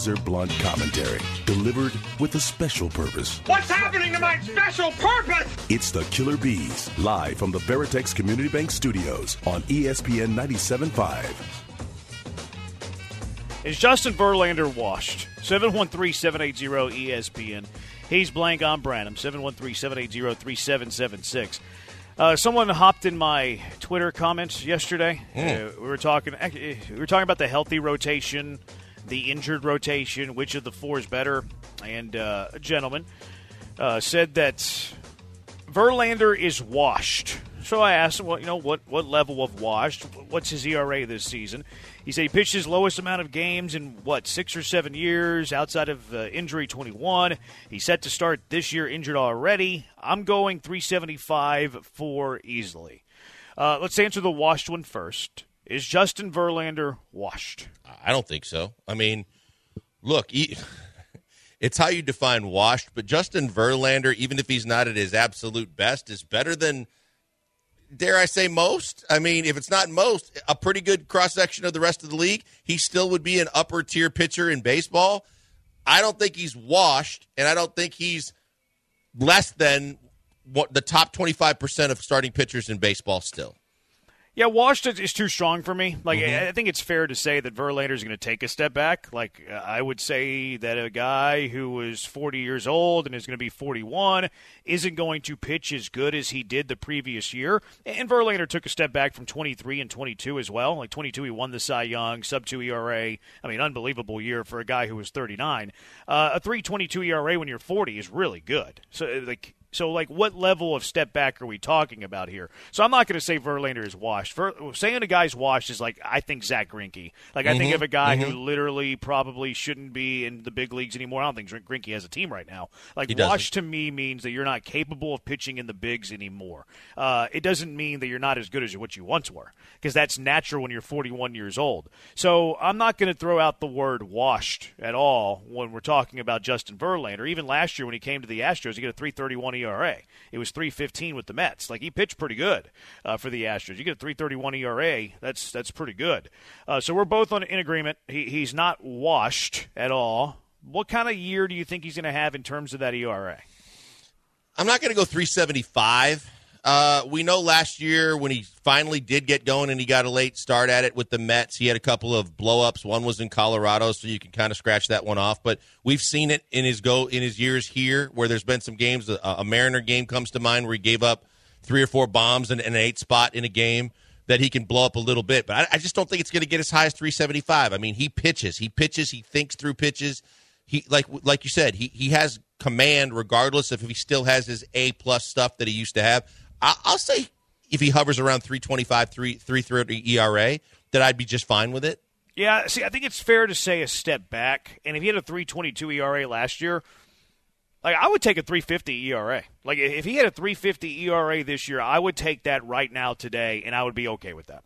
razor blunt commentary delivered with a special purpose. What's happening to my special purpose? It's the Killer B's, live from the Veritex Community Bank Studios on ESPN 97.5. Is Justin Verlander washed? 713 780 ESPN. He's blank on Branham. 713 780 3776. Uh, someone hopped in my Twitter comments yesterday. Uh, we were talking. We were talking about the healthy rotation, the injured rotation. Which of the four is better? And uh, a gentleman uh, said that Verlander is washed. So I asked him, well, you know, what, what level of washed? What's his ERA this season? He said he pitched his lowest amount of games in, what, six or seven years outside of uh, injury 21. He's set to start this year injured already. I'm going 375 for easily. Uh, let's answer the washed one first. Is Justin Verlander washed? I don't think so. I mean, look, he, it's how you define washed, but Justin Verlander, even if he's not at his absolute best, is better than, dare I say, most. I mean, if it's not most, a pretty good cross section of the rest of the league, he still would be an upper tier pitcher in baseball. I don't think he's washed, and I don't think he's less than what the top 25% of starting pitchers in baseball still. Yeah, washed is too strong for me. Like, Mm-hmm. I think it's fair to say that Verlander is going to take a step back. Like, uh, I would say that a guy who was 40 years old and is going to be 41 isn't going to pitch as good as he did the previous year. And Verlander took a step back from 23 and 22 as well. Like 22, he won the Cy Young, sub two ERA. I mean, unbelievable year for a guy who was 39. Uh, a 3.22 ERA when you're 40 is really good. So, uh, like. So, like, what level of step back are we talking about here? So, I'm not going to say Verlander is washed. Ver- saying a guy's washed is like I think Zack Greinke. Like, I think of a guy who literally probably shouldn't be in the big leagues anymore. I don't think Greinke has a team right now. Like, washed to me means that you're not capable of pitching in the bigs anymore. Uh, it doesn't mean that you're not as good as what you once were, because that's natural when you're 41 years old. So, I'm not going to throw out the word washed at all when we're talking about Justin Verlander. Even last year when he came to the Astros, he got a 331 ERA. It was 315 with the Mets. Like he pitched pretty good uh, for the Astros. You get a 331 ERA. That's that's pretty good. Uh, so we're both on in agreement. He, he's not washed at all. What kind of year do you think he's going to have in terms of that ERA? I'm not going to go 375. Uh, we know last year when he finally did get going and he got a late start at it with the Mets, he had a couple of blowups. One was in Colorado, so you can kind of scratch that one off. But we've seen it in his go in his years here, where there's been some games. A, a Mariner game comes to mind where he gave up three or four bombs and, an eight spot in a game that he can blow up a little bit. But I, I just don't think it's going to get as high as 375. I mean, he pitches, he pitches, he thinks through pitches. He like like you said, he he has command regardless if he still has his A plus stuff that he used to have. I, I'll say if he hovers around 325, 3, 330 ERA, that I'd be just fine with it. Yeah, see, I think it's fair to say a step back. And if he had a 322 ERA last year, like I would take a 350 ERA. Like if he had a 350 ERA this year, I would take that right now today, and I would be okay with that.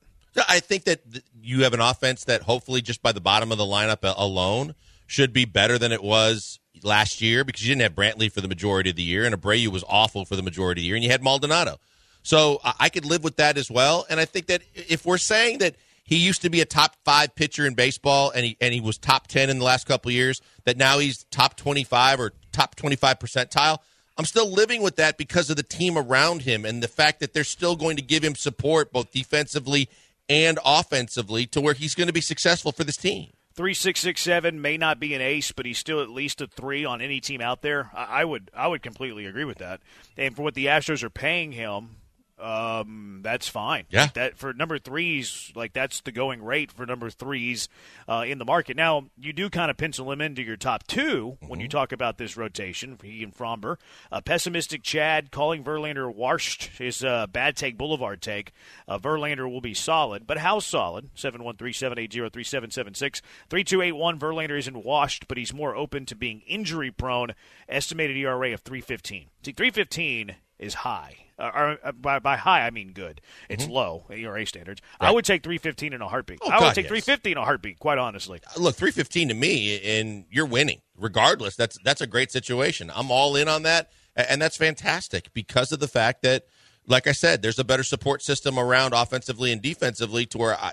I think that you have an offense that hopefully just by the bottom of the lineup alone should be better than it was last year because you didn't have Brantley for the majority of the year and Abreu was awful for the majority of the year and you had Maldonado. So I could live with that as well. And I think that if we're saying that he used to be a top five pitcher in baseball and he and he was top ten in the last couple years, that now he's top twenty five or top twenty five percentile. I'm still living with that because of the team around him and the fact that they're still going to give him support both defensively and offensively to where he's going to be successful for this team. Three six six seven may not be an ace, but he's still at least a three on any team out there. I, I would I would completely agree with that. And for what the Astros are paying him, um, that's fine. Yeah. that for number threes, like that's the going rate for number threes uh, in the market. Now you do kind of pencil him into your top 2 when you talk about this rotation. He and Framber, uh, pessimistic Chad calling Verlander washed his uh, bad take Boulevard take. Uh, Verlander will be solid, but how solid? Seven one three seven eight zero three seven seven six three two eight one. Verlander isn't washed, but he's more open to being injury prone. Estimated ERA of three fifteen. See, three fifteen is high. Uh, uh, by, by high, I mean good. It's low ERA standards. I would take 315 in a heartbeat. Oh, I would God, take yes. 350 in a heartbeat, quite honestly. Look, 315 to me and you're winning. Regardless, that's that's a great situation. I'm all in on that and that's fantastic because of the fact that like I said, there's a better support system around offensively and defensively to where I,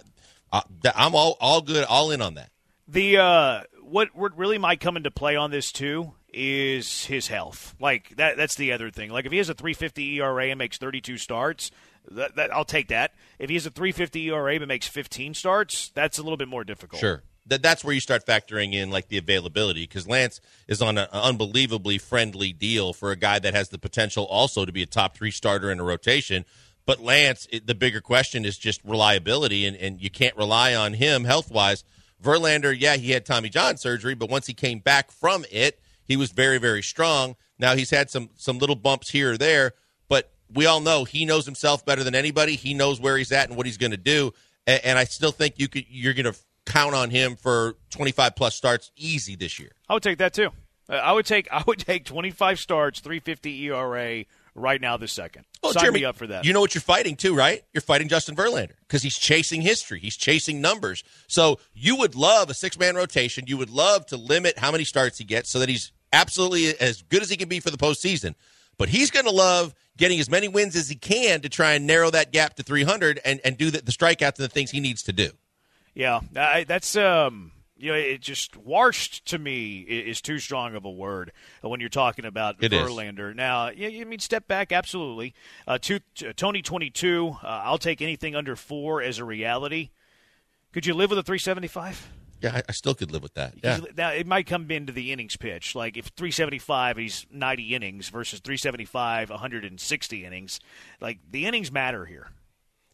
I I'm all all good, all in on that. The uh, what what really might come into play on this too is his health. Like that that's the other thing. Like if he has a 350 ERA and makes 32 starts, that, that I'll take that. If he has a 350 ERA but makes 15 starts, that's a little bit more difficult. Sure. That, that's where you start factoring in like the availability because Lance is on an unbelievably friendly deal for a guy that has the potential also to be a top three starter in a rotation. But Lance, it, the bigger question is just reliability, and, and you can't rely on him health wise. Verlander, yeah, he had Tommy John surgery, but once he came back from it, he was very, very strong. Now he's had some some little bumps here or there, but we all know he knows himself better than anybody. He knows where he's at and what he's going to do, and, and I still think you could you're going to count on him for 25 plus starts easy this year. I would take that too. Uh, I would take I would take 25 starts, 350 ERA right now this second. Well, Sign Jeremy, me up for that. You know what you're fighting too, right? You're fighting Justin Verlander because he's chasing history. He's chasing numbers. So you would love a six man rotation. You would love to limit how many starts he gets so that he's absolutely as good as he can be for the postseason. But he's going to love getting as many wins as he can to try and narrow that gap to 300 and, and do the, the strikeouts and the things he needs to do. Yeah, I, that's um, you know, it just washed to me is too strong of a word when you're talking about it Verlander. Is. Now, yeah, you mean step back, absolutely. Uh, two, uh, Tony twenty two. Uh, I'll take anything under four as a reality. Could you live with a three seventy five? Yeah, I, I, still could live with that. Yeah. Now it might come into the innings pitch. Like if 375, he's 90 innings versus 375, 160 innings. Like the innings matter here.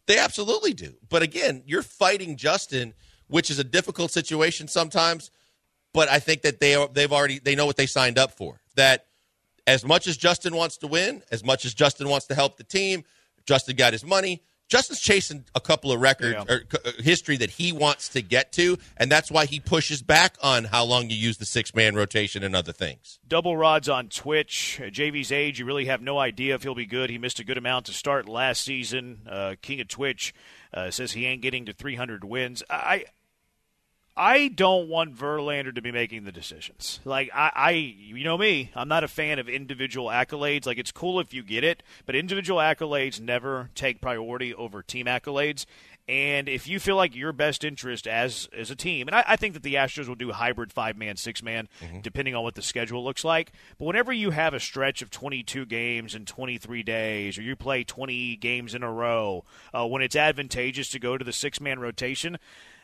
They absolutely do. But again, you're fighting Justin, which is a difficult situation sometimes. But I think that they are, they've already they know what they signed up for. That as much as Justin wants to win, as much as Justin wants to help the team, Justin got his money. Justin's chasing a couple of records yeah. or uh, history that he wants to get to, and that's why he pushes back on how long you use the six man rotation and other things. Double rods on Twitch. Uh, JV's age, you really have no idea if he'll be good. He missed a good amount to start last season. Uh, King of Twitch uh, says he ain't getting to 300 wins. I I don't want Verlander to be making the decisions. Like I, I, you know me, I'm not a fan of individual accolades. Like it's cool if you get it, but individual accolades never take priority over team accolades. And if you feel like your best interest as as a team, and I, I think that the Astros will do hybrid five man, six man, mm-hmm. depending on what the schedule looks like. But whenever you have a stretch of 22 games in 23 days, or you play 20 games in a row, uh, when it's advantageous to go to the six man rotation,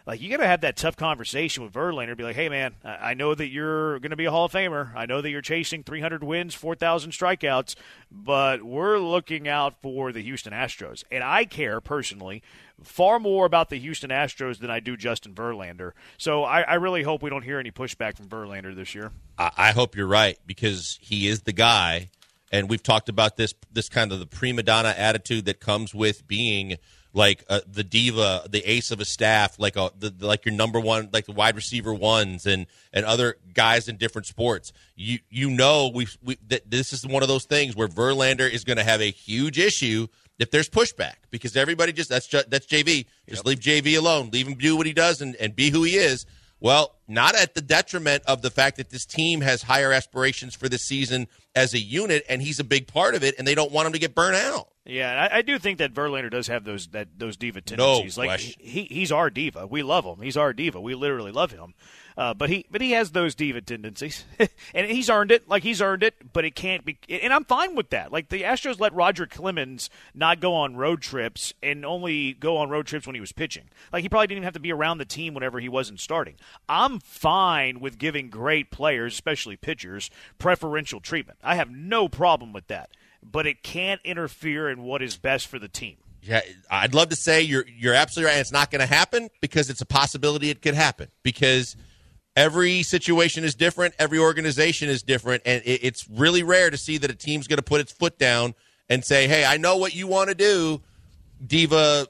like you got to have that tough conversation with Verlander. Be like, hey man, I know that you're going to be a Hall of Famer. I know that you're chasing 300 wins, 4,000 strikeouts, but we're looking out for the Houston Astros, and I care personally far more about the Houston Astros than I do Justin Verlander. So I, I really hope we don't hear any pushback from Verlander this year. I, I hope you're right because he is the guy, and we've talked about this this kind of the prima donna attitude that comes with being like uh, the diva, the ace of a staff, like a the, like your number one, like the wide receiver ones, and and other guys in different sports. You you know we we that this is one of those things where Verlander is going to have a huge issue if there's pushback because everybody just that's just, that's JV. Just yep. leave JV alone. Leave him do what he does and, and be who he is. Well, not at the detriment of the fact that this team has higher aspirations for this season as a unit, and he's a big part of it, and they don't want him to get burnt out. Yeah, I, I do think that Verlander does have those that those diva tendencies. No like question. he, he's our diva. We love him. He's our diva. We literally love him. Uh, but he but he has those diva tendencies, and he's earned it. Like he's earned it, but it can't be. And I'm fine with that. Like the Astros let Roger Clemens not go on road trips and only go on road trips when he was pitching. Like he probably didn't even have to be around the team whenever he wasn't starting. I'm fine with giving great players, especially pitchers, preferential treatment. I have no problem with that, but it can't interfere in what is best for the team. Yeah, I'd love to say you're you're absolutely right. It's not going to happen because it's a possibility it could happen because every situation is different, every organization is different, and it's really rare to see that a team's going to put its foot down and say, "Hey, I know what you want to do, diva."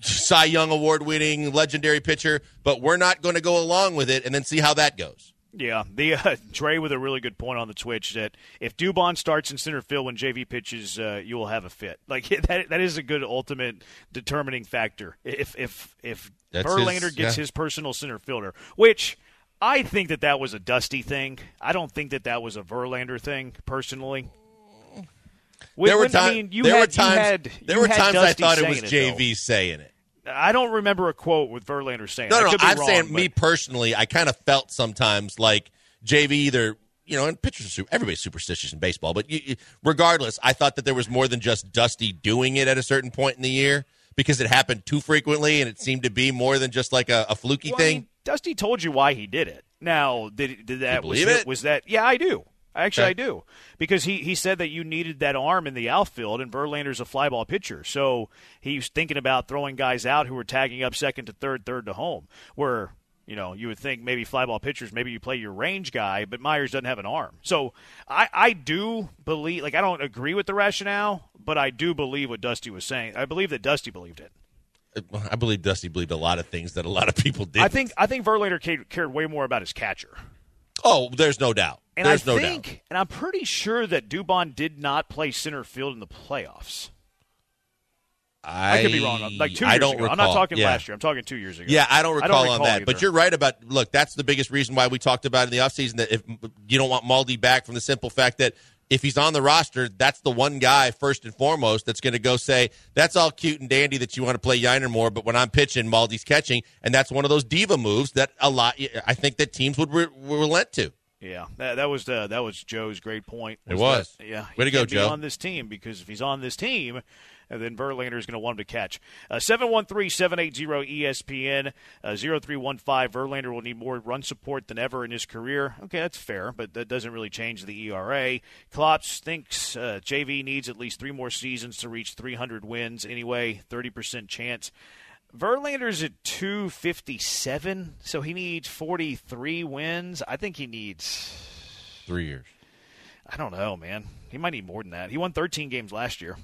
Cy Young award winning legendary pitcher, but we're not going to go along with it and then see how that goes. Yeah, the uh, Trey with a really good point on the Twitch that if Dubon starts in center field when JV pitches, uh, you will have a fit. Like that, that is a good ultimate determining factor. If if if That's Verlander his, gets yeah. his personal center fielder, which I think that that was a Dusty thing. I don't think that that was a Verlander thing personally. When, there were times. I mean, there had, were times. Had, there were times Dusty I thought it was JV though. saying it. I don't remember a quote with Verlander saying. No, no, could be I'm wrong, saying but- me personally, I kind of felt sometimes like JV either, you know, and pitchers are super, everybody's superstitious in baseball, but you, you- regardless, I thought that there was more than just Dusty doing it at a certain point in the year because it happened too frequently and it seemed to be more than just like a, a fluky Well, I thing. mean, Dusty told you why he did it. Now, did did that was believe it? was that? Yeah, I do. Actually, Okay. I do because he, he said that you needed that arm in the outfield, and Verlander's a flyball pitcher, so he's thinking about throwing guys out who were tagging up second to third, third to home. Where you know you would think maybe flyball pitchers, maybe you play your range guy, but Meyers doesn't have an arm. So I I do believe, like I don't agree with the rationale, but I do believe what Dusty was saying. I believe that Dusty believed it. I believe Dusty believed a lot of things that a lot of people did. I think I think Verlander cared, cared way more about his catcher. oh, there's no doubt. And there's I no think, doubt. and I'm pretty sure that Dubon did not play center field in the playoffs. I, I, could be wrong. Like two I years don't ago. recall. I'm not talking yeah. last year. I'm talking two years ago. Yeah, I don't recall, on that. either. But you're right about look, that's the biggest reason why we talked about in the offseason that if you don't want Maldi back from the simple fact that if he's on the roster, that's the one guy first and foremost that's going to go say, that's all cute and dandy that you want to play Yainer more, but when I'm pitching, Maldi's catching. And that's one of those diva moves that a lot, I think that teams would re- relent to. Yeah, that, that was the, that was Joe's great point. It was. that, yeah, Way to go, Joe. on this team because if he's on this team, uh, then Verlander is going to want him to catch. Uh, Seven one three seven eight zero ESPN uh, zero three one five. Verlander will need more run support than ever in his career. Okay, that's fair, but that doesn't really change the ERA. Klops thinks uh, JV needs at least three more seasons to reach 300 wins. Anyway, 30 percent chance. Verlander's at 257, so he needs 43 wins. I think he needs Three years. I don't know, man. He might need more than that. He won 13 games last year.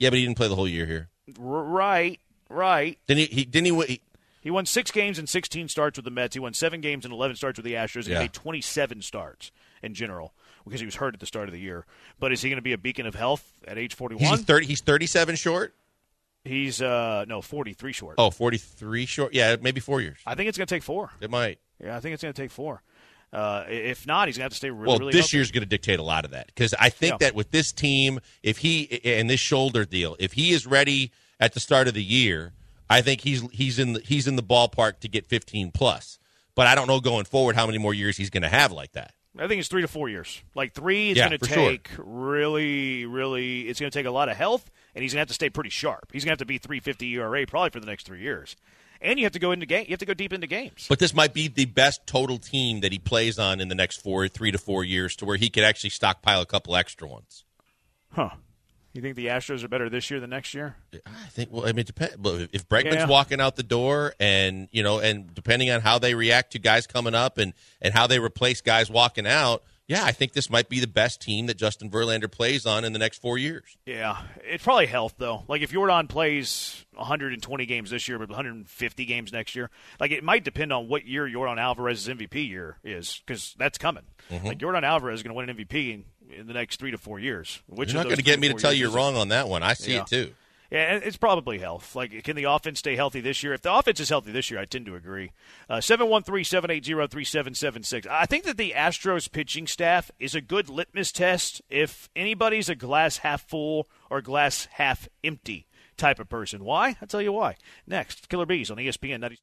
Yeah, but he didn't play the whole year here. R- right, right. Didn't he? he didn't he, he? He won six games and 16 starts with the Mets. He won seven games and 11 starts with the Astros. He Yeah. made 27 starts in general because he was hurt at the start of the year. But is he going to be a beacon of health at age 41? He's thirty. He's thirty-seven short. He's uh no 43 short. Oh, 43 short. Yeah, maybe four years. I think it's going to take four. It might. Yeah, I think it's going to take four. Uh, if not, he's going to have to stay really. well, really this healthy. year's going to dictate a lot of that because I think Yeah. that with this team, if he and this shoulder deal, if he is ready at the start of the year, I think he's he's in the, he's in the ballpark to get 15 plus. But I don't know going forward how many more years he's going to have like that. I think it's three to four years. Like three is Yeah, going to for sure. take really, really. It's going to take a lot of health, and he's going to have to stay pretty sharp. He's going to have to be 350 ERA probably for the next three years. And you have to go into game. You have to go deep into games. But this might be the best total team that he plays on in the next four, three to four years, to where he could actually stockpile a couple extra ones. Huh? You think the Astros are better this year than next year? I think. Well, I mean. But if Bregman's Yeah. walking out the door, and you know, and depending on how they react to guys coming up, and and how they replace guys walking out, yeah, I think this might be the best team that Justin Verlander plays on in the next four years. Yeah, it's probably health though. Like if Yordan plays 120 games this year, but 150 games next year, like it might depend on what year Yordan Alvarez's MVP year is, because that's coming. Mm-hmm. Like Yordan Alvarez is going to win an MVP in, in the next three to four years. Which You're not going to get me to tell you you're wrong on that one. I see Yeah. it too. Yeah, it's probably health. Like, can the offense stay healthy this year? If the offense is healthy this year, I tend to agree. Uh, Seven one three seven eight zero three seven seven six. I think that the Astros pitching staff is a good litmus test if anybody's a glass half full or glass half empty type of person. Why? I'll tell you why. Next, Killer B's on ESPN 90,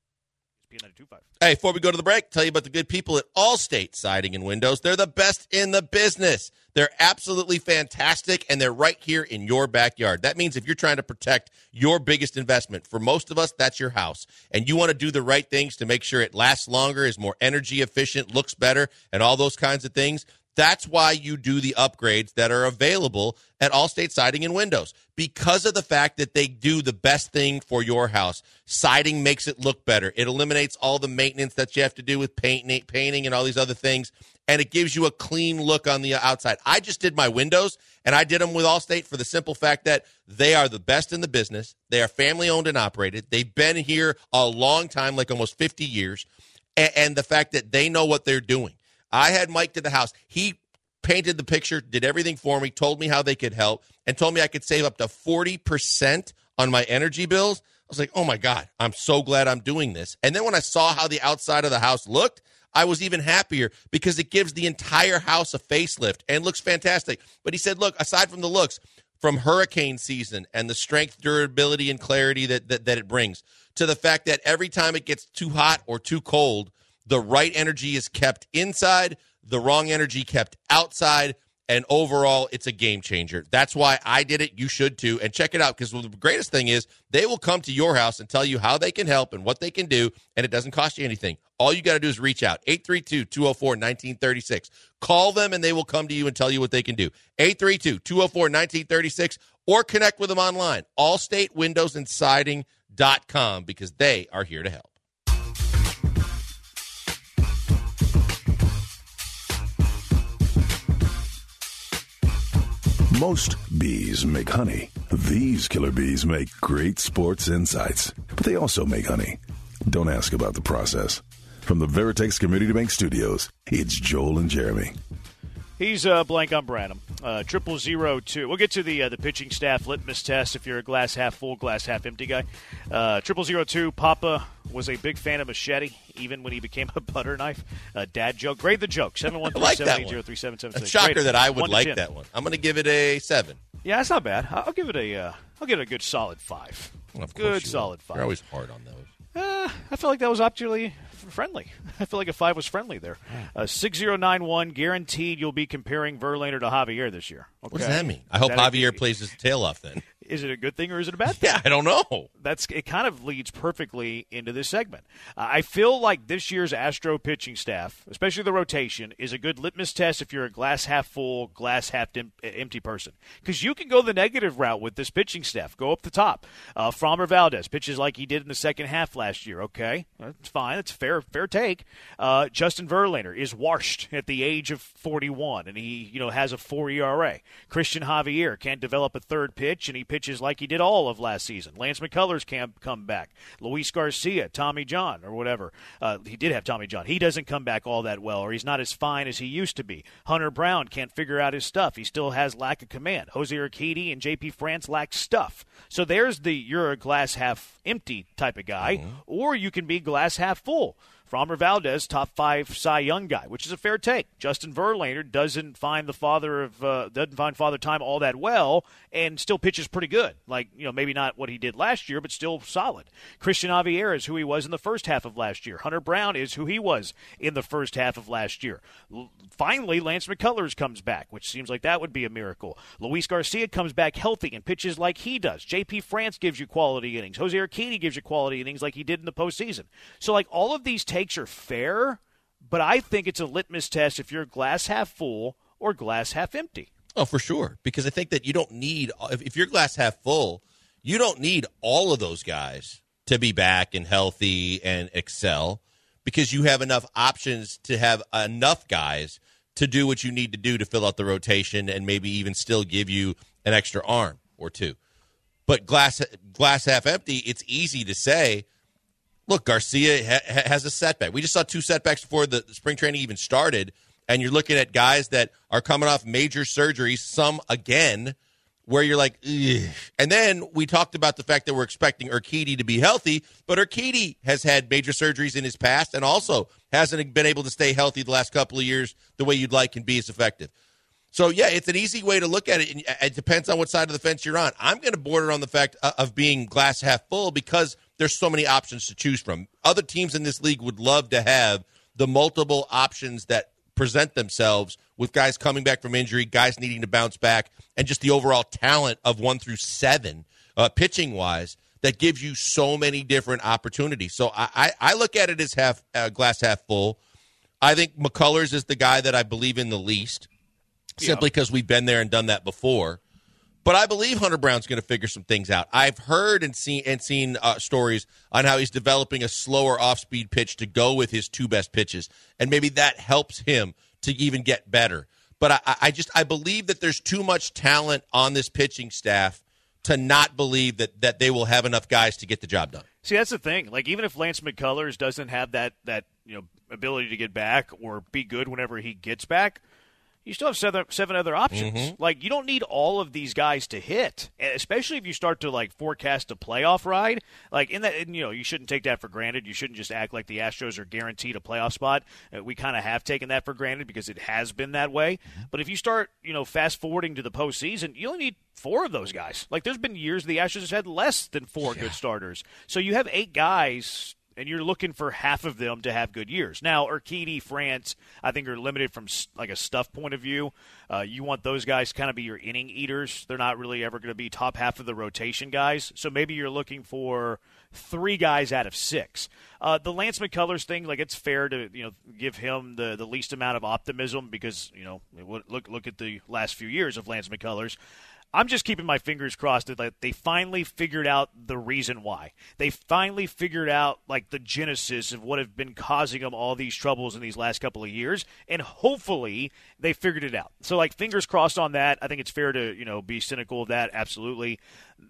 ESPN 92.5. Hey, before we go to the break, tell you about the good people at Allstate Siding and Windows. They're the best in the business. They're absolutely fantastic, and they're right here in your backyard. That means if you're trying to protect your biggest investment, for most of us, that's your house, and you want to do the right things to make sure it lasts longer, is more energy efficient, looks better, and all those kinds of things. That's why you do the upgrades that are available at Allstate Siding and Windows because of the fact that they do the best thing for your house. Siding makes it look better. It eliminates all the maintenance that you have to do with paint, painting and all these other things, and it gives you a clean look on the outside. I just did my windows, and I did them with Allstate for the simple fact that they are the best in the business. They are family owned and operated. They've been here a long time, like almost 50 years, and, and the fact that they know what they're doing. I had Mike to the house. He painted the picture, did everything for me, told me how they could help, and told me I could save up to 40% on my energy bills. I was like, oh my God, I'm so glad I'm doing this. And then when I saw how the outside of the house looked, I was even happier because it gives the entire house a facelift and looks fantastic. But he said, look, aside from the looks, from hurricane season and the strength, durability, and clarity that, that, that it brings to the fact that every time it gets too hot or too cold, the right energy is kept inside, the wrong energy kept outside, and overall, it's a game changer. That's why I did it. You should too. And check it out because the greatest thing is they will come to your house and tell you how they can help and what they can do, and it doesn't cost you anything. All you got to do is reach out 832 204 1936. Call them and they will come to you and tell you what they can do. 832 204 1936 or connect with them online. Allstate Windows and because they are here to help. Most bees make honey. These killer bees make great sports insights, but they also make honey. Don't ask about the process. From the Veritex Community Bank Studios, it's Joel and Jeremy. He's uh, blank on Branham. Uh, triple zero two. We'll get to the uh, the pitching staff litmus test if you're a glass half full, glass half empty guy. Uh, triple zero two. Papa was a big fan of machete, even when he became a butter knife. Uh, dad joke. Grade the joke. Seven one three seven eight zero three seven seven six. Shocker that I would like that one. I'm going to give it a seven. Yeah, that's not bad. I'll give it a. uh, I'll give it a good solid five. Well, good solid five. You're always hard on those. Uh, I feel like that was actually friendly. I feel like a five was friendly there. Uh, six zero nine one guaranteed. You'll be comparing Verlander to Javier this year. Okay. What does that mean? I hope Javier plays his tail off then. Is it a good thing or is it a bad thing? Yeah, I don't know. That's it. Kind of leads perfectly into this segment. Uh, I feel like this year's Astro pitching staff, especially the rotation, is a good litmus test if you're a glass half full, glass half em- empty person. Because you can go the negative route with this pitching staff. Go up the top. Uh, Valdez pitches like he did in the second half last year. Okay, that's fine. That's fair. Fair fair take. Uh, Justin Verlander is washed at the age of 41, and he you know has a four ERA. Christian Javier can't develop a third pitch, and he pitches like he did all of last season. Lance McCullers can't come back. Luis Garcia, Tommy John, or whatever. Uh, he did have Tommy John. He doesn't come back all that well, or he's not as fine as he used to be. Hunter Brown can't figure out his stuff. He still has lack of command. Jose Urquidy and JP France lack stuff. So there's the you're a glass half empty type of guy, mm-hmm. or you can be glass half full. Framber Valdez, top five Cy Young guy, which is a fair take. Justin Verlander doesn't find the father of uh, doesn't find father time all that well, and still pitches pretty good. Like you know, maybe not what he did last year, but still solid. Christian Javier is who he was in the first half of last year. Hunter Brown is who he was in the first half of last year. L- finally, Lance McCullers comes back, which seems like that would be a miracle. Luis Garcia comes back healthy and pitches like he does. J.P. France gives you quality innings. Jose Urquidy gives you quality innings like he did in the postseason. So like all of these. T- takes are fair, but I think it's a litmus test if you're glass half full or glass half empty. Oh, for sure. Because I think that you don't need, if you're glass half full, you don't need all of those guys to be back and healthy and excel because you have enough options to have enough guys to do what you need to do to fill out the rotation and maybe even still give you an extra arm or two. But glass glass half empty, it's easy to say, look, Garcia ha- has a setback. We just saw two setbacks before the spring training even started, and you're looking at guys that are coming off major surgeries, some again, where you're like, Ugh. and then we talked about the fact that we're expecting Urquidy to be healthy, but Urquidy has had major surgeries in his past and also hasn't been able to stay healthy the last couple of years the way you'd like and be as effective. So yeah, it's an easy way to look at it. And it depends on what side of the fence you're on. I'm going to border on the fact uh, of being glass half full because there's so many options to choose from. Other teams in this league would love to have the multiple options that present themselves with guys coming back from injury, guys needing to bounce back, and just the overall talent of one through seven, uh, pitching wise, that gives you so many different opportunities. So I, I, I look at it as half uh, glass half full. I think McCullers is the guy that I believe in the least, simply because yeah. we've been there and done that before. But I believe Hunter Brown's going to figure some things out. I've heard and seen and seen uh, stories on how he's developing a slower off-speed pitch to go with his two best pitches, and maybe that helps him to even get better. But I, I just I believe that there's too much talent on this pitching staff to not believe that that they will have enough guys to get the job done. See, that's the thing. Like even if Lance McCullers doesn't have that that you know ability to get back or be good whenever he gets back you still have seven, seven other options. Mm-hmm. Like you don't need all of these guys to hit, and especially if you start to like forecast a playoff ride. Like in that, and, you know, you shouldn't take that for granted. You shouldn't just act like the Astros are guaranteed a playoff spot. Uh, we kind of have taken that for granted because it has been that way. Mm-hmm. But if you start, you know, fast forwarding to the postseason, you only need four of those guys. Like there's been years the Astros have had less than four good starters, so you have eight guys and you're looking for half of them to have good years. Now, Urquidy, France, I think are limited from like a stuff point of view. Uh, you want those guys kind of be your inning eaters. They're not really ever going to be top half of the rotation guys. So maybe you're looking for three guys out of six. Uh, the Lance McCullers thing, like it's fair to you know give him the the least amount of optimism because you know look look at the last few years of Lance McCullers. I'm just keeping my fingers crossed that they finally figured out the reason why. They finally figured out like the genesis of what have been causing them all these troubles in these last couple of years, and hopefully they figured it out. So like fingers crossed on that. I think it's fair to you know be cynical of that. Absolutely.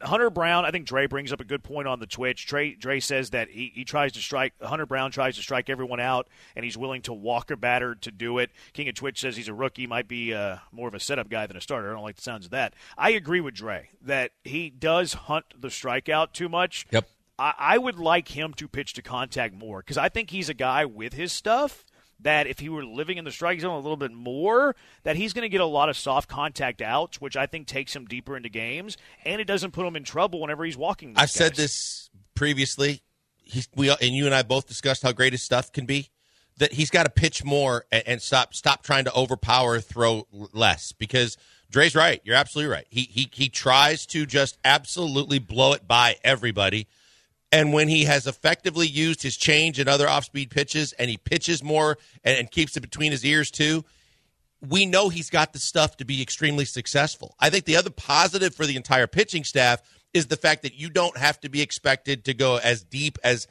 Hunter Brown, I think Dre brings up a good point on the Twitch. Dre, Dre says that he, he tries to strike, Hunter Brown tries to strike everyone out, and he's willing to walk a batter to do it. King of Twitch says he's a rookie, might be uh, more of a setup guy than a starter. I don't like the sounds of that. I agree with Dre that he does hunt the strikeout too much. Yep. I, I would like him to pitch to contact more because I think he's a guy with his stuff that if he were living in the strike zone a little bit more, that he's going to get a lot of soft contact outs, which I think takes him deeper into games, and it doesn't put him in trouble whenever he's walking. I've said this previously. He's we and you and I both discussed how great his stuff can be. That he's got to pitch more and, and stop stop trying to overpower, throw less. Because Dre's right. You're absolutely right. He he he tries to just absolutely blow it by everybody. And when he has effectively used his change and other off speed pitches, and he pitches more and, and keeps it between his ears too, we know he's got the stuff to be extremely successful. I think the other positive for the entire pitching staff is the fact that you don't have to be expected to go as deep as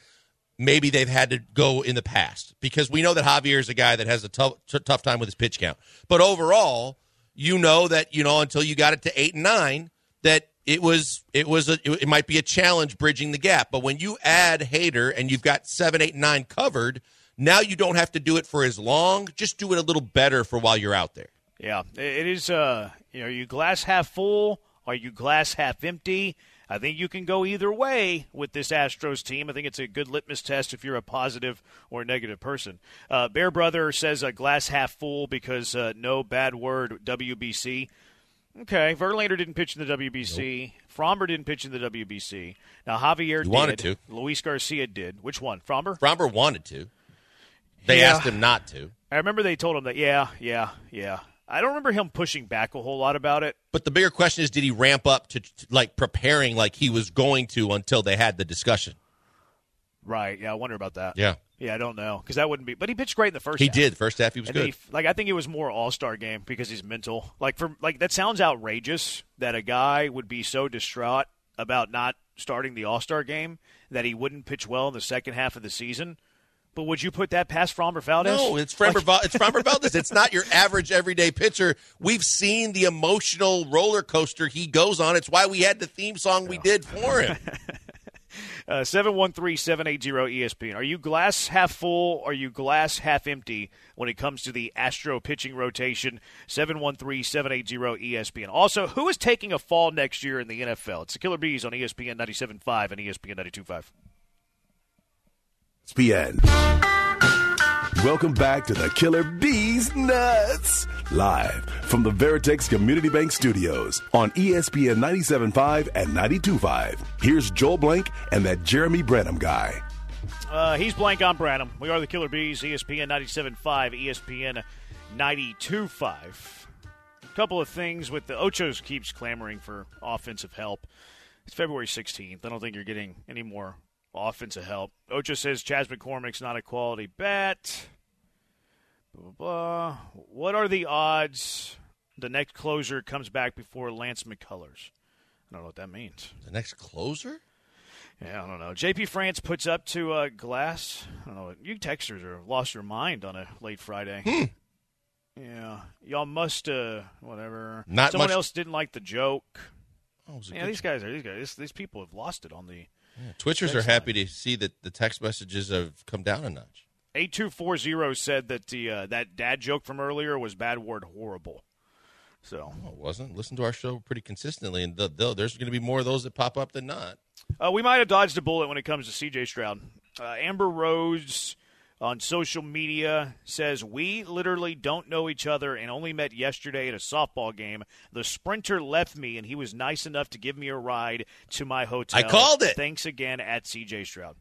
maybe they've had to go in the past because we know that Javier is a guy that has a tough, t- tough time with his pitch count. But overall, you know that you know until you got it to eight and nine that it was it was a it might be a challenge bridging the gap. But when you add Hader and you've got seven, eight, nine covered, now you don't have to do it for as long. Just do it a little better for while you're out there. Yeah, it is. Uh, you know, are you glass half full? Are you glass half empty? I think you can go either way with this Astros team. I think it's a good litmus test if you're a positive or negative person. Uh, Bear Brother says a glass half full because uh, no bad word WBC. Okay, Verlander didn't pitch in the WBC. Framber didn't pitch in the WBC. Now Javier He did. wanted to. Luis Garcia did. Which one? Framber? Framber wanted to. They Yeah. asked him not to. I remember they told him that. Yeah, yeah, yeah. I don't remember him pushing back a whole lot about it. But the bigger question is, did he ramp up to, to like preparing like he was going to until they had the discussion? Right. Yeah, I wonder about that. Yeah, Yeah, I don't know because that wouldn't be. But he pitched great in the first. he half. did. First half, he was And good. he, like I think it was more All Star game because he's mental. Like for like that sounds outrageous that a guy would be so distraught about not starting the All Star game that he wouldn't pitch well in the second half of the season. But would you put that past Framber Valdez? No, it's Framber. Val- it's Framber Valdez. It's not your average everyday pitcher. We've seen the emotional roller coaster he goes on. It's why we had the theme song we did for him. Uh, Seven one three seven eight zero ESPN. Are you glass half full? Or are you glass half empty when it comes to the Astro pitching rotation? Seven one three seven eight zero ESPN. Also, who is taking a fall next year in the NFL? It's the Killer B's on ESPN 97.5 and ESPN 92.5. ESPN. Welcome back to the Killer B's Nuts. Live from the Veritex Community Bank Studios on ESPN 97.5 and 92.5. Here's Joel Blank and that Jeremy Branham guy. Uh, he's blank on Branham. We are the Killer B's, ESPN 97.5, ESPN 92.5. A couple of things with the Ochos keeps clamoring for offensive help. It's February 16th. I don't think you're getting any more offensive help. Ocho says Chas McCormick's not a quality bet. Blah, blah, blah. What are the odds the next closer comes back before Lance McCullers? I don't know what that means. The next closer? Yeah, I don't know. JP France puts up to uh, Glass. I don't know. You texters are lost your mind on a late Friday. Hmm. Yeah, y'all must uh whatever. Not Someone much- else didn't like the joke. Oh, was Yeah, these guys are these guys. These people have lost it on the Twitchers are happy to see that the text messages have come down a notch. Eight two four zero said that the uh, that dad joke from earlier was bad word horrible. So No, it wasn't. Listen to our show pretty consistently, and the, the, there's going to be more of those that pop up than not. uh, we might have dodged a bullet when it comes to C.J. Stroud. Uh, Amber Rose on social media says we literally don't know each other and only met yesterday at a softball game. The sprinter left me, and he was nice enough to give me a ride to my hotel. I called it. Thanks again at C.J. Stroud.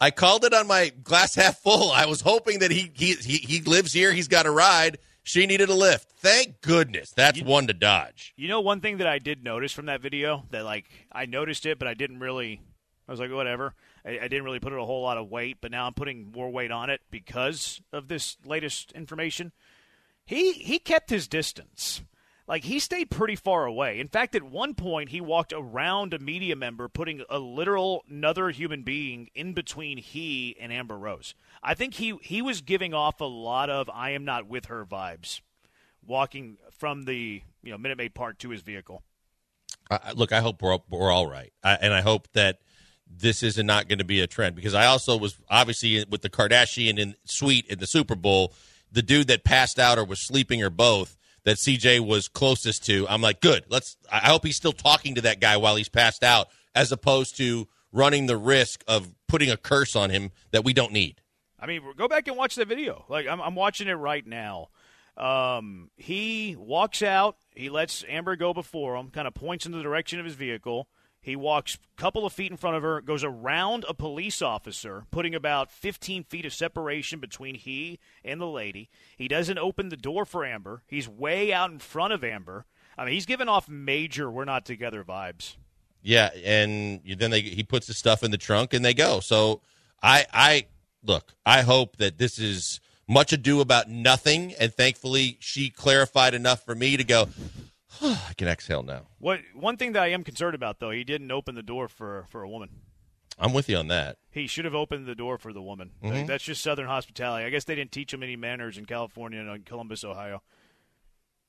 I called it on my glass half full. I was hoping that he he he, he lives here. He's got a ride. She needed a lift. Thank goodness. That's one to dodge. You know, one thing that I did notice from that video that like I noticed it, but I didn't really. I was like, whatever. I, I didn't really put it a whole lot of weight, but now I'm putting more weight on it because of this latest information. He he kept his distance. Like he stayed pretty far away. In fact, at one point he walked around a media member, putting a literal another human being in between he and Amber Rose. I think he he was giving off a lot of "I am not with her" vibes, walking from the you know Minute Maid Park to his vehicle. I- look, I hope we're we're all right, I, and I hope that this is not going to be a trend because I also was obviously with the Kardashian in suite in the Super Bowl, the dude that passed out or was sleeping or both that CJ was closest to. I'm like, good. Let's. I hope he's still talking to that guy while he's passed out, as opposed to running the risk of putting a curse on him that we don't need. I mean, go back and watch the video. Like I'm, I'm watching it right now. Um, he walks out. He lets Amber go before him. Kind of points in the direction of his vehicle. He walks a couple of feet in front of her, goes around a police officer, putting about 15 feet of separation between he and the lady. He doesn't open the door for Amber. He's way out in front of Amber. I mean, he's giving off major "we're not together" vibes. Yeah, and then they he puts the stuff in the trunk and they go. So I I look, I hope that this is much ado about nothing, and thankfully she clarified enough for me to go. I can exhale now. What one thing that I am concerned about, though, he didn't open the door for for a woman. I'm with you on that. He should have opened the door for the woman. Like, mm-hmm. that's just Southern hospitality. I guess they didn't teach him any manners in California and in Columbus, Ohio.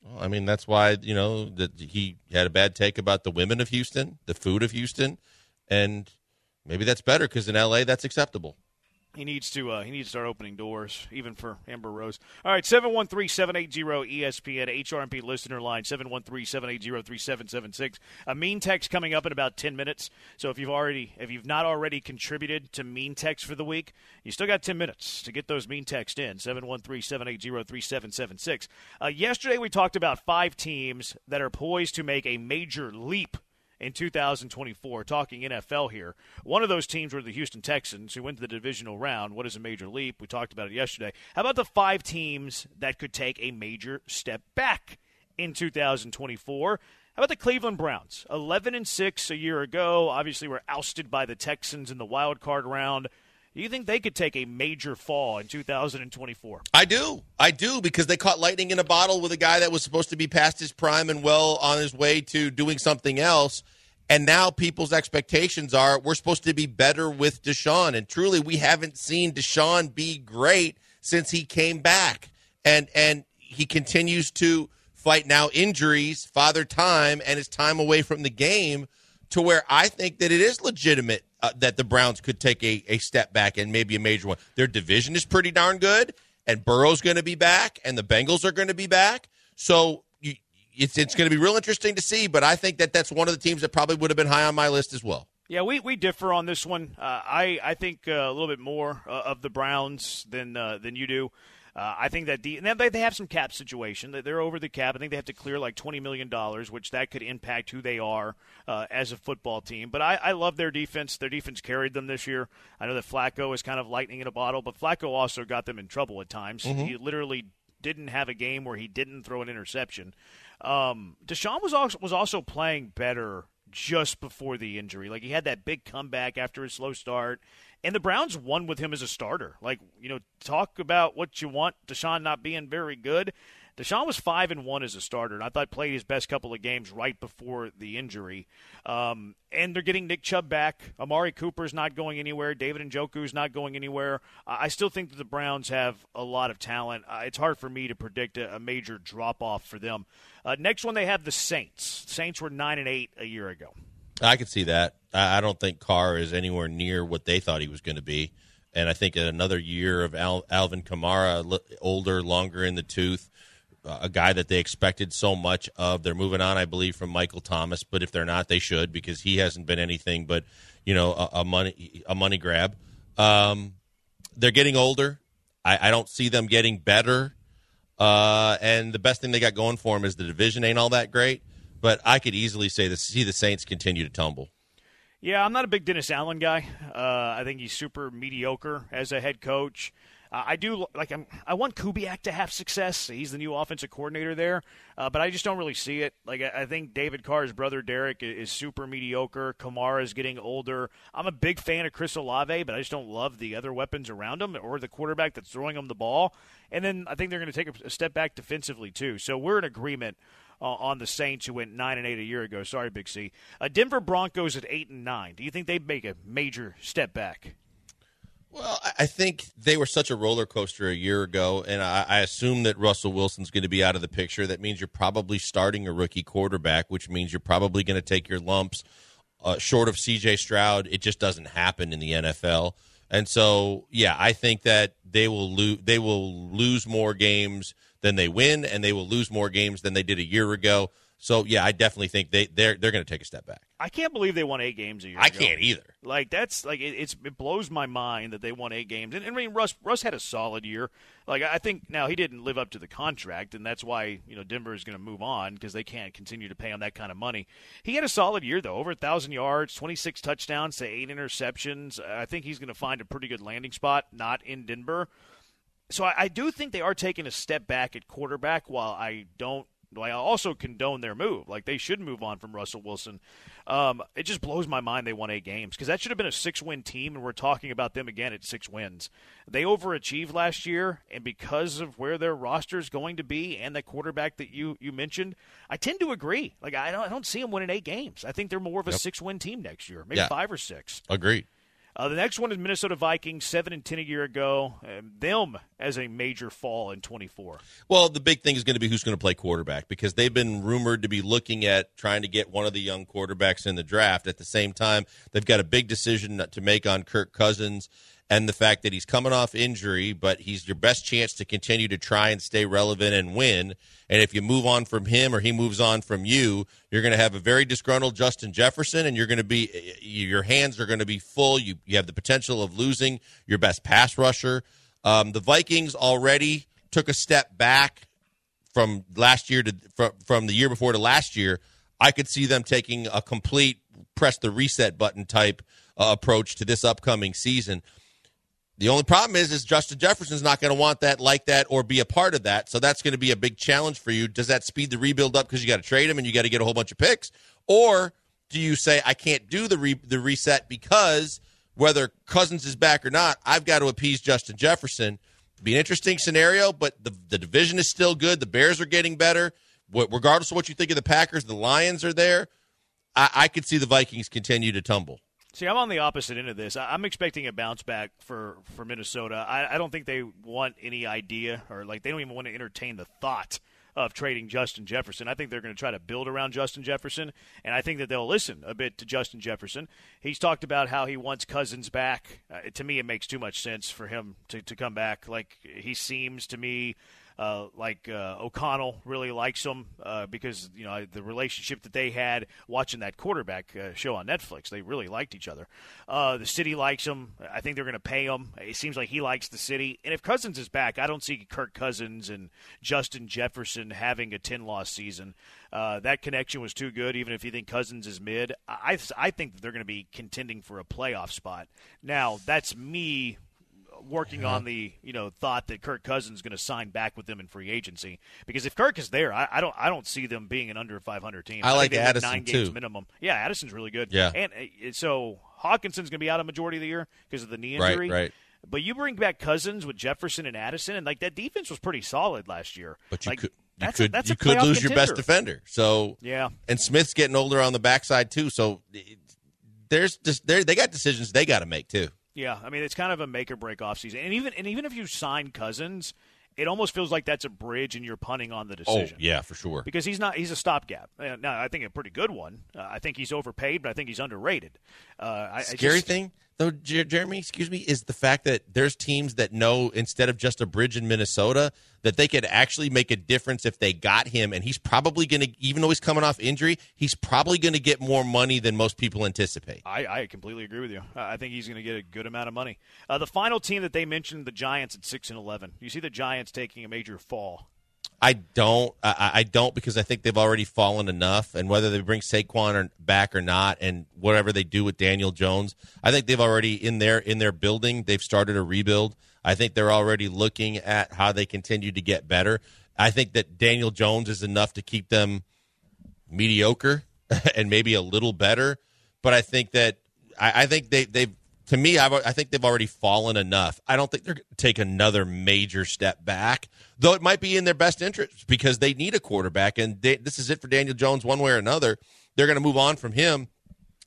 Well, I mean, that's why you know that he had a bad take about the women of Houston, the food of Houston, and maybe that's better because in L.A. that's acceptable. He needs to uh, he needs to start opening doors, even for Amber Rose. All right, 713-780-ESPN, HRMP listener line, 713-780-3776. A mean text coming up in about 10 minutes. So if you've already if you've not already contributed to mean text for the week, you still got 10 minutes to get those mean text in, 713-780-3776. Uh, yesterday we talked about five teams that are poised to make a major leap in 2024. Talking NFL here. One of those teams were the Houston Texans, who went to the divisional round. What is a major leap? We talked about it yesterday. How about the five teams that could take a major step back in 2024? How about the Cleveland Browns? 11 and 6 a year ago. Obviously, were ousted by the Texans in the wild card round. Do you think they could take a major fall in 2024? I do. I do because they caught lightning in a bottle with a guy that was supposed to be past his prime and well on his way to doing something else. And now people's expectations are we're supposed to be better with Deshaun. And truly, we haven't seen Deshaun be great since he came back. And and he continues to fight now injuries, father time, and his time away from the game to where I think that it is legitimate uh, that the Browns could take a, a step back and maybe a major one. Their division is pretty darn good, and Burrow's going to be back, and the Bengals are going to be back. So you, it's it's going to be real interesting to see. But I think that that's one of the teams that probably would have been high on my list as well. Yeah, we, we differ on this one. Uh, I I think uh, a little bit more uh, of the Browns than uh, than you do. Uh, I think that the, and they they have some cap situation. They- They're over the cap. I think they have to clear like twenty million dollars, which that could impact who they are uh, as a football team. But I, I love their defense. Their defense carried them this year. I know that Flacco is kind of lightning in a bottle, but Flacco also got them in trouble at times. He literally didn't have a game where he didn't throw an interception. Um, Deshaun was also, was also playing better just before the injury. Like he had that big comeback after his slow start, and the Browns won with him as a starter. Like you know, talk about what you want. Deshaun not being very good. Deshaun was five and one as a starter, and I thought played his best couple of games right before the injury. Um, and they're getting Nick Chubb back. Amari Cooper's not going anywhere. David Njoku's not going anywhere. I still think that the Browns have a lot of talent. Uh, it's hard for me to predict a, a major drop off for them. Uh, next one, they have the Saints. Saints were nine and eight a year ago. I could see that. I don't think Carr is anywhere near what they thought he was going to be. and I think another year of Al- Alvin Kamara, older, longer in the tooth, uh, a guy that they expected so much of. They're moving on, I believe, from Michael Thomas, but if they're not, they should because he hasn't been anything but you know a, a money a money grab. Um, they're getting older. I, I, don't see them getting better. Uh, and the best thing they got going for them is the division ain't all that great. But I could easily say to see the Saints continue to tumble. Yeah, I'm not a big Dennis Allen guy. Uh, I think he's super mediocre as a head coach. Uh, I do like I'm, i want Kubiak to have success. He's the new offensive coordinator there, uh, but I just don't really see it. Like I, I think David Carr's brother Derek is, is, super mediocre. Kamara is getting older. I'm a big fan of Chris Olave, but I just don't love the other weapons around him or the quarterback that's throwing him the ball. And then I think they're going to take a, a step back defensively too. So we're in agreement uh, on the Saints, who went nine and eight a year ago. Sorry, Big C. Uh, Denver Broncos at eight and nine. Do you think they make a major step back? Well, I think they were such a roller coaster a year ago, and I, I assume that Russell Wilson's going to be out of the picture. That means you're probably starting a rookie quarterback, which means you're probably going to take your lumps. Uh, short of C.J. Stroud, it just doesn't happen in the NFL. And so, yeah, I think that they will lose. They will lose more games than they win, and they will lose more games than they did a year ago. So yeah, I definitely think they they're they're going to take a step back. I can't believe they won eight games a year. I ago. can't either. Like that's like it, it's it blows my mind that they won eight games. And, and I mean Russ Russ had a solid year. Like I think now he didn't live up to the contract, and that's why you know Denver is going to move on because they can't continue to pay him that kind of money. He had a solid year though, over a thousand yards, twenty six touchdowns to eight interceptions. I think he's going to find a pretty good landing spot, not in Denver so I, I, do think they are taking a step back at quarterback. While I don't, I also condone their move. Like they should move on from Russell Wilson. Um, it just blows my mind they won eight games because that should have been a six-win team, and we're talking about them again at six wins. They overachieved last year, and because of where their roster is going to be and the quarterback that you you mentioned, I tend to agree. Like I don't, I don't see them winning eight games. I think they're more of a yep. six-win team next year, maybe yeah. five or six. Agreed. Uh, the next one is Minnesota Vikings, seven and ten a year ago. them as a major fall in twenty four. Well, the big thing is going to be who's going to play quarterback because they've been rumored to be looking at trying to get one of the young quarterbacks in the draft. At the same time, they've got a big decision to make on Kirk Cousins and the fact that he's coming off injury, but he's your best chance to continue to try and stay relevant and win. And if you move on from him or he moves on from you, you're going to have a very disgruntled Justin Jefferson, and you're going to be your hands are going to be full. You you have the potential of losing your best pass rusher. Um, the Vikings already took a step back from last year to from, from the year before to last year. I could see them taking a complete press the reset button type uh, approach to this upcoming season. The only problem is, is Justin Jefferson's not going to want that, like that, or be a part of that. So that's going to be a big challenge for you. Does that speed the rebuild up because you got to trade him and you got to get a whole bunch of picks, or do you say I can't do the re- the reset because whether Cousins is back or not, I've got to appease Justin Jefferson? Be an interesting scenario, but the the division is still good. The Bears are getting better. Regardless of what you think of the Packers, the Lions are there. I, I could see the Vikings continue to tumble. See, I'm on the opposite end of this. I'm expecting a bounce back for, for Minnesota. I, I don't think they want any idea or like they don't even want to entertain the thought of trading Justin Jefferson. I think they're going to try to build around Justin Jefferson, and I think that they'll listen a bit to Justin Jefferson. He's talked about how he wants Cousins back. Uh, to me, it makes too much sense for him to, to come back. Like he seems to me uh, like uh, O'Connell really likes him uh, because you know the relationship that they had watching that quarterback uh, show on Netflix. They really liked each other. Uh, the city likes him. I think they're going to pay him. It seems like he likes the city. And if Cousins is back, I don't see Kirk Cousins and Justin Jefferson having a ten loss season. That connection was too good. Even if you think Cousins is mid, I I think that they're going to be contending for a playoff spot. Now that's me working yeah. on the you know thought that Kirk Cousins is going to sign back with them in free agency because if Kirk is there, I, I, don't I don't see them being an under 500 team. I, I like Addison nine too. games minimum. Yeah, Addison's really good. Yeah, and uh, so Hockenson's going to be out a majority of the year because of the knee injury. Right, right. But you bring back Cousins with Jefferson and Addison, and like that defense was pretty solid last year. But you like, could. You could a, you could lose contender. your best defender. So yeah, and Smith's getting older on the backside too. So there's just there they got decisions they got to make too. Yeah, I mean it's kind of a make or break offseason. And even and even if you sign Cousins, it almost feels like that's a bridge and you're punting on the oh, decision. Oh, yeah, for sure. Because he's not he's a stopgap. Now, I think a pretty good one. Uh, I think he's overpaid, but I think he's underrated. Uh, I, Scary I just, thing, though, Jer- Jeremy, excuse me, is the fact that there's teams that know instead of just a bridge in Minnesota that they could actually make a difference if they got him, and he's probably going to, even though he's coming off injury, he's probably going to get more money than most people anticipate. I, I completely agree with you. I think he's going to get a good amount of money. Uh, the final team that they mentioned, the Giants at six and eleven. You see the Giants taking a major fall. I don't. I, I don't because I think they've already fallen enough, and whether they bring Saquon or back or not, and whatever they do with Daniel Jones, I think they've already in their in their building. They've started a rebuild. I think they're already looking at how they continue to get better. I think that Daniel Jones is enough to keep them mediocre and maybe a little better. But I think that I, I think they they've to me, I've, I think they've already fallen enough. I don't think they're going to take another major step back, though it might be in their best interest because they need a quarterback, and they, this is it for Daniel Jones one way or another. They're going to move on from him.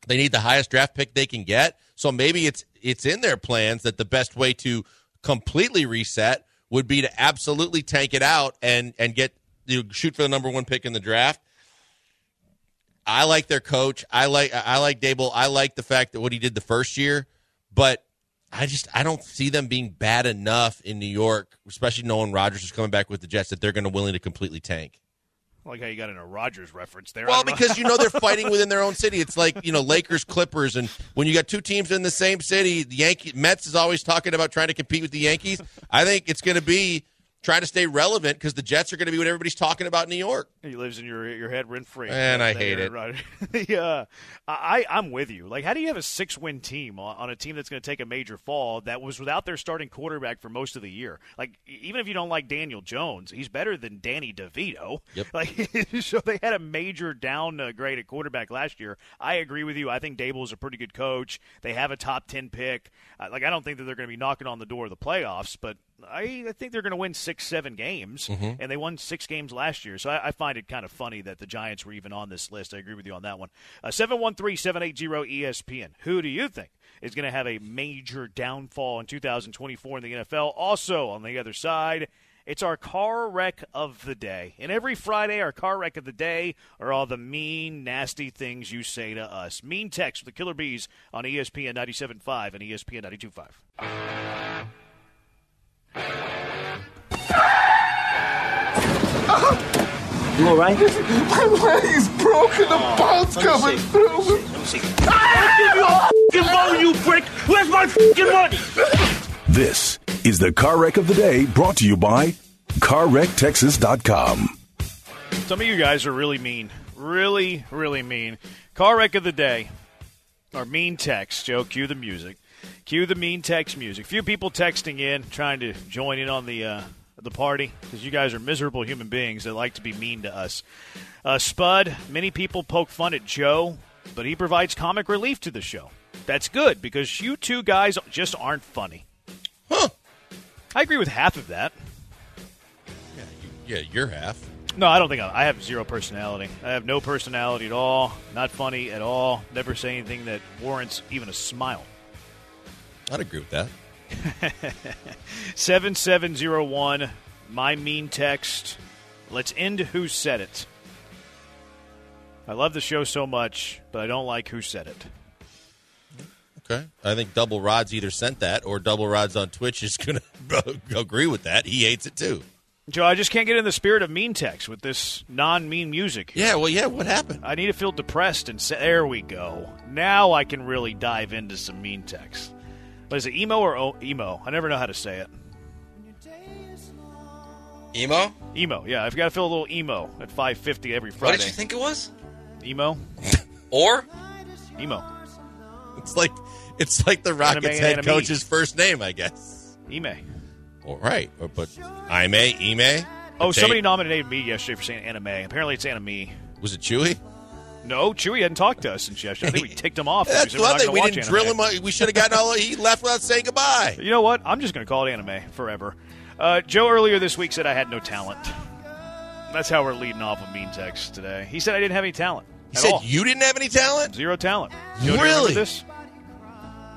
They need the highest draft pick they can get, so maybe it's it's in their plans that the best way to completely reset would be to absolutely tank it out and and get you know, shoot for the number one pick in the draft. I like their coach. I like I like Daboll. I like the fact that what he did the first year but I just I don't see them being bad enough in New York, especially knowing Rodgers is coming back with the Jets, that they're going to willing to completely tank. I like how you got in a Rodgers reference there. Well, because you know they're fighting within their own city. It's like you know Lakers, Clippers, and when you got two teams in the same city, the Yankee Mets is always talking about trying to compete with the Yankees. I think it's going to be trying to stay relevant because the Jets are going to be what everybody's talking about in New York. He lives in your your head rent free, and I hate it. Right. yeah, I I'm with you. Like, how do you have a six win team on, on a team that's going to take a major fall that was without their starting quarterback for most of the year? Like, even if you don't like Daniel Jones, he's better than Danny DeVito. Yep. Like, so they had a major downgrade at quarterback last year. I agree with you. I think Daboll is a pretty good coach. They have a top ten pick. Uh, like, I don't think that they're going to be knocking on the door of the playoffs, but I, I think they're going to win six, seven games, mm-hmm. and they won six games last year. So I, I, find it kind of funny that the Giants were even on this list. I agree with you on that one. Uh, seven one three seven eight zero ESPN. Who do you think is going to have a major downfall in 2024 in the NFL? Also on the other side. It's our car wreck of the day. And every Friday, our car wreck of the day are all the mean, nasty things you say to us. Mean text with the Killer B's on ESPN 97.5 and ESPN 92.5. You all right? My leg's broken. The bone's coming see. through. Let me see. Ah! Give me your f***ing you prick! Where's my f***ing money? This is the car wreck of the day brought to you by CarWreckTexas.com. Some of you guys are really mean. Really, really mean. Car wreck of the day. Or mean text. Joe, cue the music. Cue the mean text music. Few people texting in, trying to join in on the uh, the party because you guys are miserable human beings that like to be mean to us. Uh, Spud, many people poke fun at Joe, but he provides comic relief to the show. That's good because you two guys just aren't funny. Huh. I agree with half of that. Yeah, you, yeah, you're half. No, I don't think I, I have zero personality. I have no personality at all. Not funny at all. Never say anything that warrants even a smile. I'd agree with that. 7701, my mean text. Let's end Who Said It. I love the show so much, but I don't like Who Said It. Okay. I think Double Rods either sent that or Double Rods on Twitch is going to agree with that. He hates it too. Joe, I just can't get in the spirit of mean text with this non mean music. Yeah, well, yeah, what happened? I need to feel depressed and say, there we go. Now I can really dive into some mean text. What is it, emo or o- emo? I never know how to say it. Emo? Emo, yeah. I've got to feel a little emo at 5.50 every Friday. What did you think it was? Emo? Or? Emo. It's like it's like the Rockets Anime, head anime. coach's first name, I guess. Ime. All right, but Ime, Ime. Oh, somebody nominated me yesterday for saying anime. Apparently it's anime. was it Chewy? No, Chewy hadn't talked to us since yesterday. I think we ticked him off. That's we said we're thing. not We didn't watch drill anime. him. We should have gotten all. He left without saying goodbye. You know what? I'm just going to call it anime forever. Uh, Joe earlier this week said I had no talent. That's how we're leading off of Mean Text today. He said I didn't have any talent. He said all. you didn't have any talent. Zero talent. Joe, Really? this?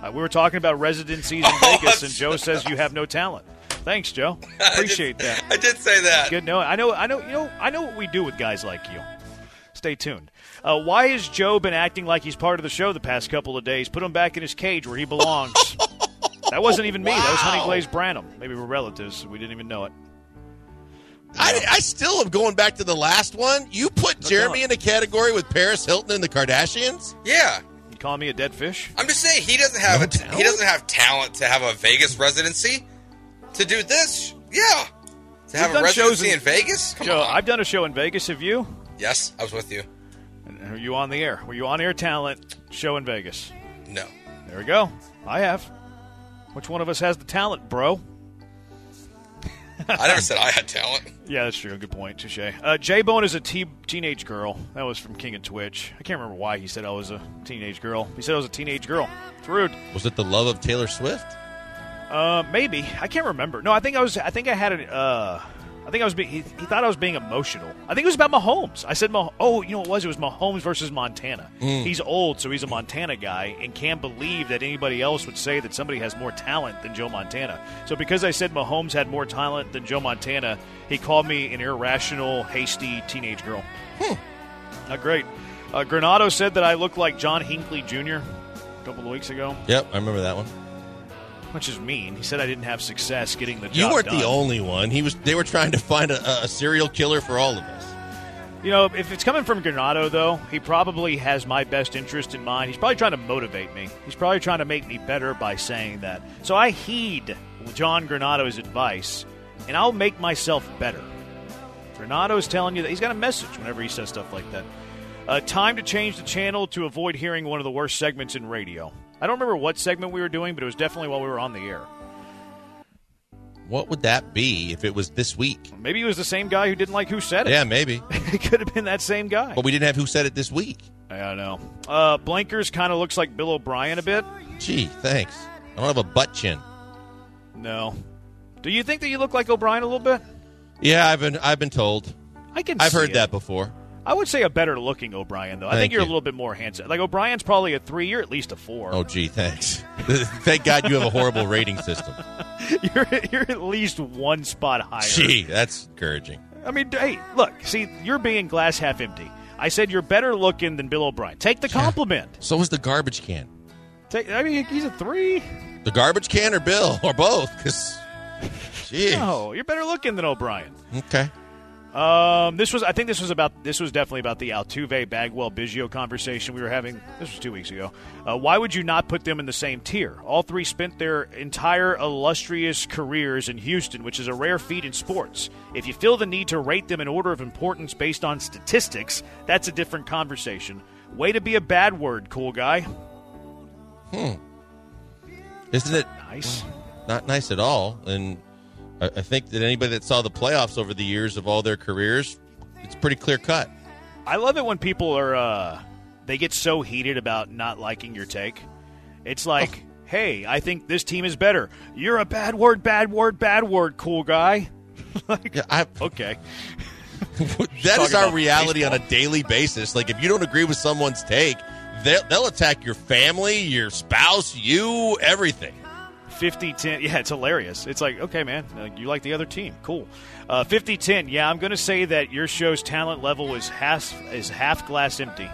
Uh, we were talking about residencies in Oh, Vegas, and Joe says you have no talent. Thanks, Joe. Appreciate that. I did say that. Good. No, I know. I know. You know. I know what we do with guys like you. Stay tuned. Uh, why has Joe been acting like he's part of the show the past couple of days? Put him back in his cage where he belongs. that wasn't even me. That was Honey Glaze Glazed Branham. Maybe we're relatives. We didn't even know it. I, I still am going back to the last one. You put Jeremy in a category with Paris Hilton and the Kardashians? Yeah. You call me a dead fish? I'm just saying he doesn't have No a t- talent? he doesn't have talent to have a Vegas residency. To do this, yeah. To have a done shows residency in- in, Vegas? Come Joe, on. I've done a show in Vegas. Have you? yes, I was with you. Were you on the air? Were you on air talent show in Vegas? No. There we go. I have. Which one of us has the talent, bro? I never said I had talent. Yeah, that's true. Good point. Touche. Uh, J Bone is a te- teenage girl. That was from King of Twitch. I can't remember why he said I was a teenage girl. He said I was a teenage girl. It's rude. Was it the love of Taylor Swift? Uh, maybe I can't remember. No, I think I was. I think I had a. Uh, I think I was. Be- he, he thought I was being emotional. I think it was about Mahomes. I said, Mah- "Oh, you know what it was? It was Mahomes versus Montana. He's old, so he's a Montana guy, and can't believe that anybody else would say that somebody has more talent than Joe Montana. So because I said Mahomes had more talent than Joe Montana, he called me an irrational, hasty teenage girl. Not great. Uh, Granato said that I look like John Hinckley Jr. a couple of weeks ago, Yep, I remember that one. Which is mean. He said I didn't have success getting the job You weren't done. the only one. He was. They were trying to find a, a serial killer for all of us. You know, if it's coming from Granato, though, he probably has my best interest in mind. He's probably trying to motivate me. He's probably trying to make me better by saying that. So I heed John Granato's advice, and I'll make myself better. Granato's telling you that he's got a message whenever he says stuff like that. Uh, time to change the channel to avoid hearing one of the worst segments in radio. I don't remember what segment we were doing, but it was definitely while we were on the air. What would that be if it was this week? Maybe it was the same guy who didn't like who said it. Yeah, maybe. it could have been that same guy. But we didn't have who said it this week. I don't know. Uh, Blankers kind of looks like Bill O'Brien a bit. Gee, thanks. I don't have a butt chin. No. Do you think that you look like O'Brien a little bit? Yeah, I've been. I've been told. I can. I've heard it. that before. I would say a better looking O'Brien though. I Thank think you're you. a little bit more handsome. Like O'Brien's probably a three. You're at least a four. Oh, gee, thanks. Thank God you have a horrible rating system. you're you're at least one spot higher. Gee, that's encouraging. I mean, hey, look. See, you're being glass half empty. I said you're better looking than Bill O'Brien. Take the compliment. So is the garbage can. Take, I mean, he's a three. The garbage can or Bill or both? Because, gee. No, you're better looking than O'Brien. Okay. Um, this was, I think, this was about, this was definitely about the Altuve Bagwell Biggio conversation we were having. This was two weeks ago. Uh, why would you not put them in the same tier? All three spent their entire illustrious careers in Houston, which is a rare feat in sports. If you feel the need to rate them in order of importance based on statistics, that's a different conversation. Way to be a bad word, cool guy. Hmm. Isn't it Nice. not nice at all? And I, I think that anybody that saw the playoffs over the years of all their careers, it's pretty clear cut. I love it when people are uh, they get so heated about not liking your take. It's like, hey, I think this team is better. You're a bad word, bad word, bad word, cool guy. like, Yeah, I, okay, that is our reality on a daily basis. Like, if you don't agree with someone's take, they'll, they'll attack your family, your spouse, you, everything. 50 10. Yeah, it's hilarious. It's like, okay, man, uh, you like the other team. Cool. Uh, 50 10. Yeah, I'm going to say that your show's talent level is half, is half glass empty.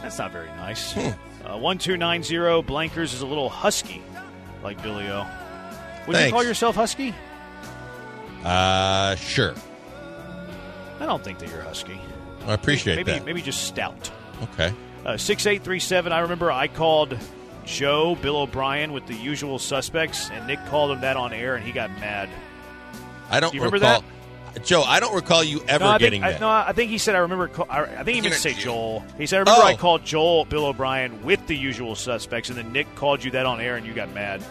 That's not very nice. Hmm. Uh, 1290 Blankers is a little husky, like Billy O. Would you call yourself husky? Uh, sure. I don't think that you're husky. I appreciate maybe, that. Maybe just stout. Okay. Uh, 6837. I remember I called Joe Bill O'Brien with the usual suspects, and Nick called him that on air, and he got mad. I don't Do remember recall. Joe, I don't recall you ever no, I getting think, I, that. no, I think he said I remember. I, I think he meant to say Joel. He said I remember Oh. I called Joel Bill O'Brien with the usual suspects, and then Nick called you that on air, and you got mad.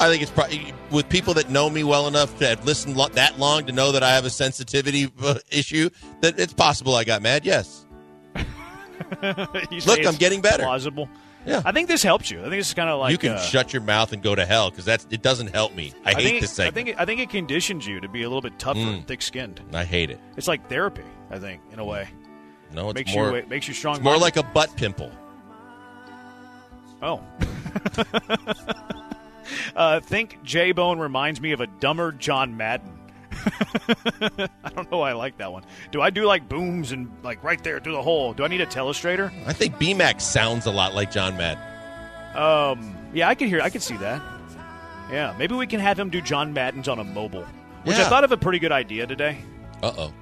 I think it's probably with people that know me well enough to have listened lo- that long to know that I have a sensitivity uh, issue. That it's possible I got mad. Yes. Look, I'm getting better. Plausible. Yeah. I think this helps you. I think this is kind of like you can uh, shut your mouth and go to hell because that's it doesn't help me. I, hate think this it, I think it, I think it conditions you to be a little bit tougher, Mm. thick-skinned. I hate it. It's like therapy. I think in a way No, it's makes more. you it makes you strong. more like a butt pimple. Oh. uh, think J Bone reminds me of a dumber John Madden. I don't know why I like that one. Do I do like booms and like right there through the hole? Do I need a telestrator? I think BMAX sounds a lot like John Madden. Um, yeah, I can hear. I can see that. Yeah, maybe we can have him do John Madden's on a mobile, which I thought of a pretty good idea today. Uh oh.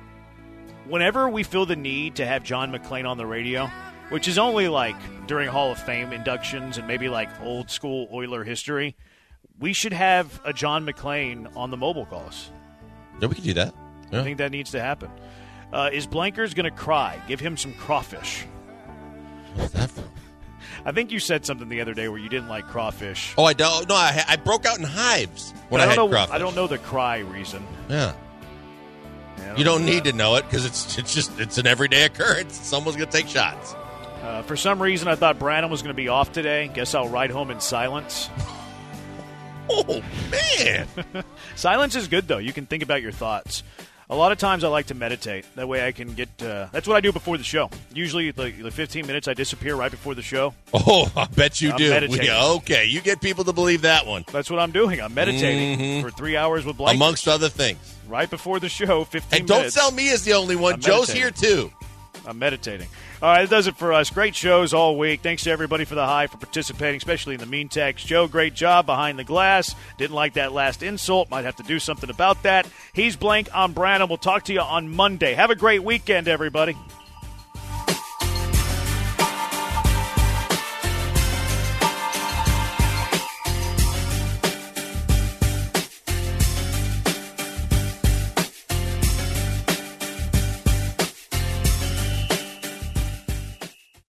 Whenever we feel the need to have John McClain on the radio, which is only like during Hall of Fame inductions and maybe like old school Oiler history, we should have a John McClain on the mobile calls. Yeah, we could do that. I think that needs to happen. Uh, is Blankers going to cry? Give him some crawfish. What's that for? I think you said something the other day where you didn't like crawfish. Oh, I don't. No, I, I broke out in hives when I I, don't had know. crawfish. I don't know the cry reason. Yeah. Yeah, I You don't know need that. to know it because it's it's just it's an everyday occurrence. Someone's gonna take shots. Uh, for some reason, I thought Branham was going to be off today. Guess I'll ride home in silence. Oh man! Silence is good, though. You can think about your thoughts. A lot of times, I like to meditate. That way, I can get. Uh, that's what I do before the show. Usually, like the 15 minutes, I disappear right before the show. Oh, I bet you I'm do. meditating. Yeah, okay, you get people to believe that one, That's what I'm doing. I'm meditating for three hours with Blake. amongst other things. right before the show, 15 And don't minutes. sell me as the only one. I'm Joe's meditating. here too. I'm meditating. All right, that does it for us. Great shows all week. Thanks to everybody for the high for participating, especially in the mean text. Joe, great job behind the glass. Didn't like that last insult. Might have to do something about that. He's blank. I'm Branham. We'll talk to you on Monday. Have a great weekend, everybody.